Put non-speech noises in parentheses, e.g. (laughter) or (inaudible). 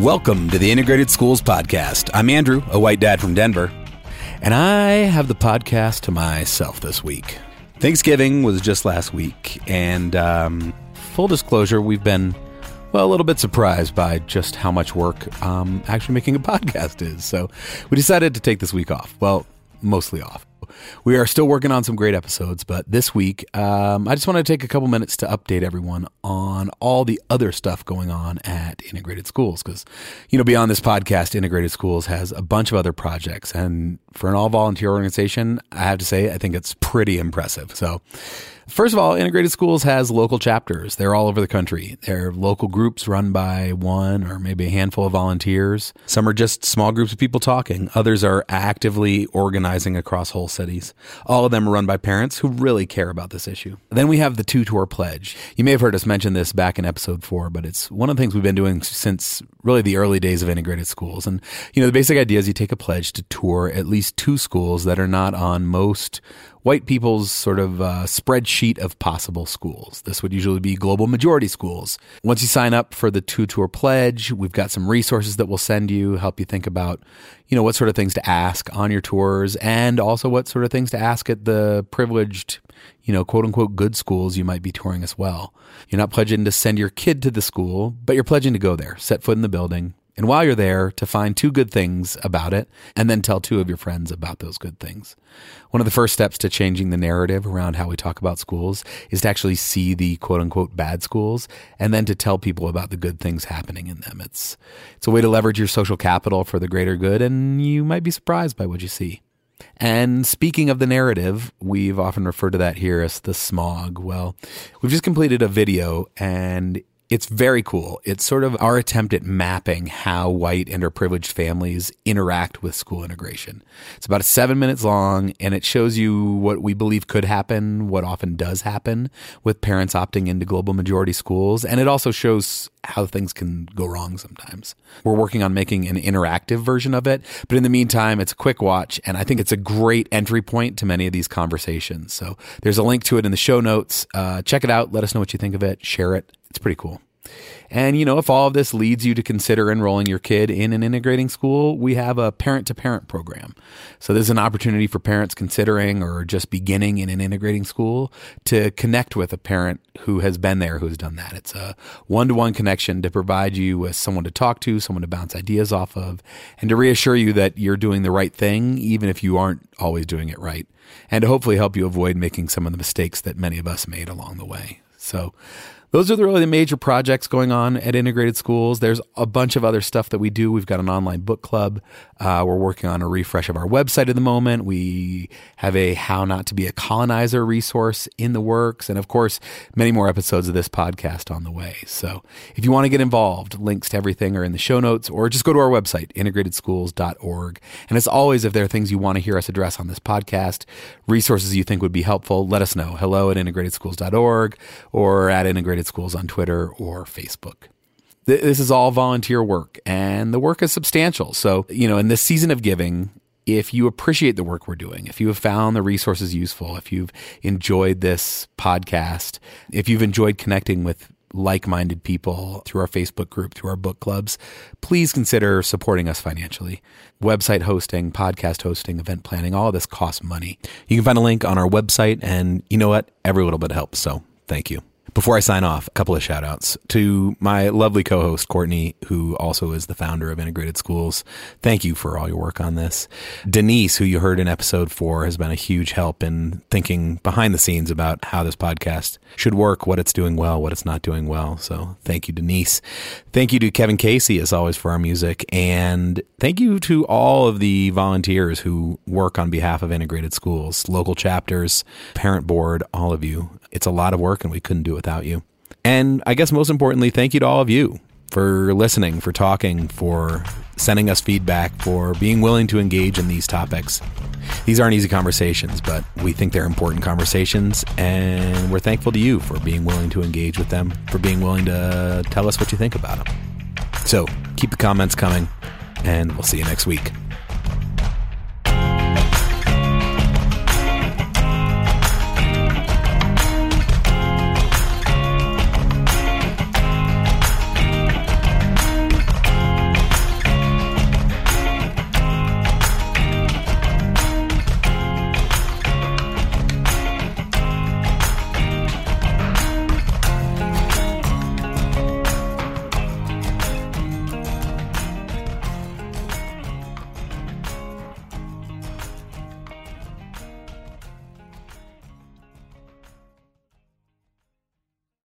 Welcome to the Integrated Schools Podcast. I'm Andrew, a white dad from Denver, and I have the podcast to myself this week. Thanksgiving was just last week, and um, full disclosure, we've been, well, a little bit surprised by just how much work um, actually making a (laughs) podcast is. So we decided to take this week off. Well, mostly off. We are still working on some great episodes, but this week, um, I just want to take a couple minutes to update everyone on all the other stuff going on at Integrated Schools. Because, you know, beyond this podcast, Integrated Schools has a bunch of other projects. And for an all volunteer organization, I have to say, I think it's pretty impressive. So, First of all, Integrated Schools has local chapters. They're all over the country. They're local groups run by one or maybe a handful of volunteers. Some are just small groups of people talking. Others are actively organizing across whole cities. All of them are run by parents who really care about this issue. Then we have the two tour pledge. You may have heard us mention this back in episode four, but it's one of the things we've been doing since really the early days of integrated schools. And, you know, the basic idea is you take a pledge to tour at least two schools that are not on most white people's sort of uh, spreadsheet of possible schools. This would usually be global majority schools. Once you sign up for the two tour pledge, we've got some resources that we'll send you, help you think about, you know, what sort of things to ask on your tours and also what sort of things to ask at the privileged, you know, quote unquote good schools you might be touring as well. You're not pledging to send your kid to the school, but you're pledging to go there, set foot in the building, and while you're there, to find two good things about it and then tell two of your friends about those good things. One of the first steps to changing the narrative around how we talk about schools is to actually see the quote unquote bad schools and then to tell people about the good things happening in them. It's, it's a way to leverage your social capital for the greater good, and you might be surprised by what you see. And speaking of the narrative, we've often referred to that here as the smog. Well, we've just completed a video and it's very cool. It's sort of our attempt at mapping how white underprivileged families interact with school integration. It's about seven minutes long, and it shows you what we believe could happen, what often does happen with parents opting into global majority schools, and it also shows how things can go wrong sometimes. We're working on making an interactive version of it, but in the meantime, it's a quick watch, and I think it's a great entry point to many of these conversations. So there's a link to it in the show notes. Uh, check it out. Let us know what you think of it. Share it. It's pretty cool. And, you know, if all of this leads you to consider enrolling your kid in an integrating school, we have a parent to parent program. So there's an opportunity for parents considering or just beginning in an integrating school to connect with a parent who has been there, who's done that. It's a one to one connection to provide you with someone to talk to, someone to bounce ideas off of, and to reassure you that you're doing the right thing, even if you aren't always doing it right, and to hopefully help you avoid making some of the mistakes that many of us made along the way. So, those are the really the major projects going on at integrated schools. There's a bunch of other stuff that we do. We've got an online book club. Uh, we're working on a refresh of our website at the moment. We have a how not to be a colonizer resource in the works. And of course, many more episodes of this podcast on the way. So if you want to get involved, links to everything are in the show notes or just go to our website, integratedschools.org. And as always, if there are things you want to hear us address on this podcast, resources you think would be helpful, let us know. Hello at integratedschools.org or at integrated Schools on Twitter or Facebook. This is all volunteer work, and the work is substantial. So, you know, in this season of giving, if you appreciate the work we're doing, if you have found the resources useful, if you've enjoyed this podcast, if you've enjoyed connecting with like minded people through our Facebook group, through our book clubs, please consider supporting us financially. Website hosting, podcast hosting, event planning, all of this costs money. You can find a link on our website, and you know what? Every little bit helps. So thank you. Before I sign off, a couple of shout outs to my lovely co host, Courtney, who also is the founder of Integrated Schools. Thank you for all your work on this. Denise, who you heard in episode four, has been a huge help in thinking behind the scenes about how this podcast should work, what it's doing well, what it's not doing well. So thank you, Denise. Thank you to Kevin Casey, as always, for our music. And thank you to all of the volunteers who work on behalf of Integrated Schools, local chapters, parent board, all of you. It's a lot of work and we couldn't do it without you. And I guess most importantly, thank you to all of you for listening, for talking, for sending us feedback, for being willing to engage in these topics. These aren't easy conversations, but we think they're important conversations, and we're thankful to you for being willing to engage with them, for being willing to tell us what you think about them. So keep the comments coming, and we'll see you next week.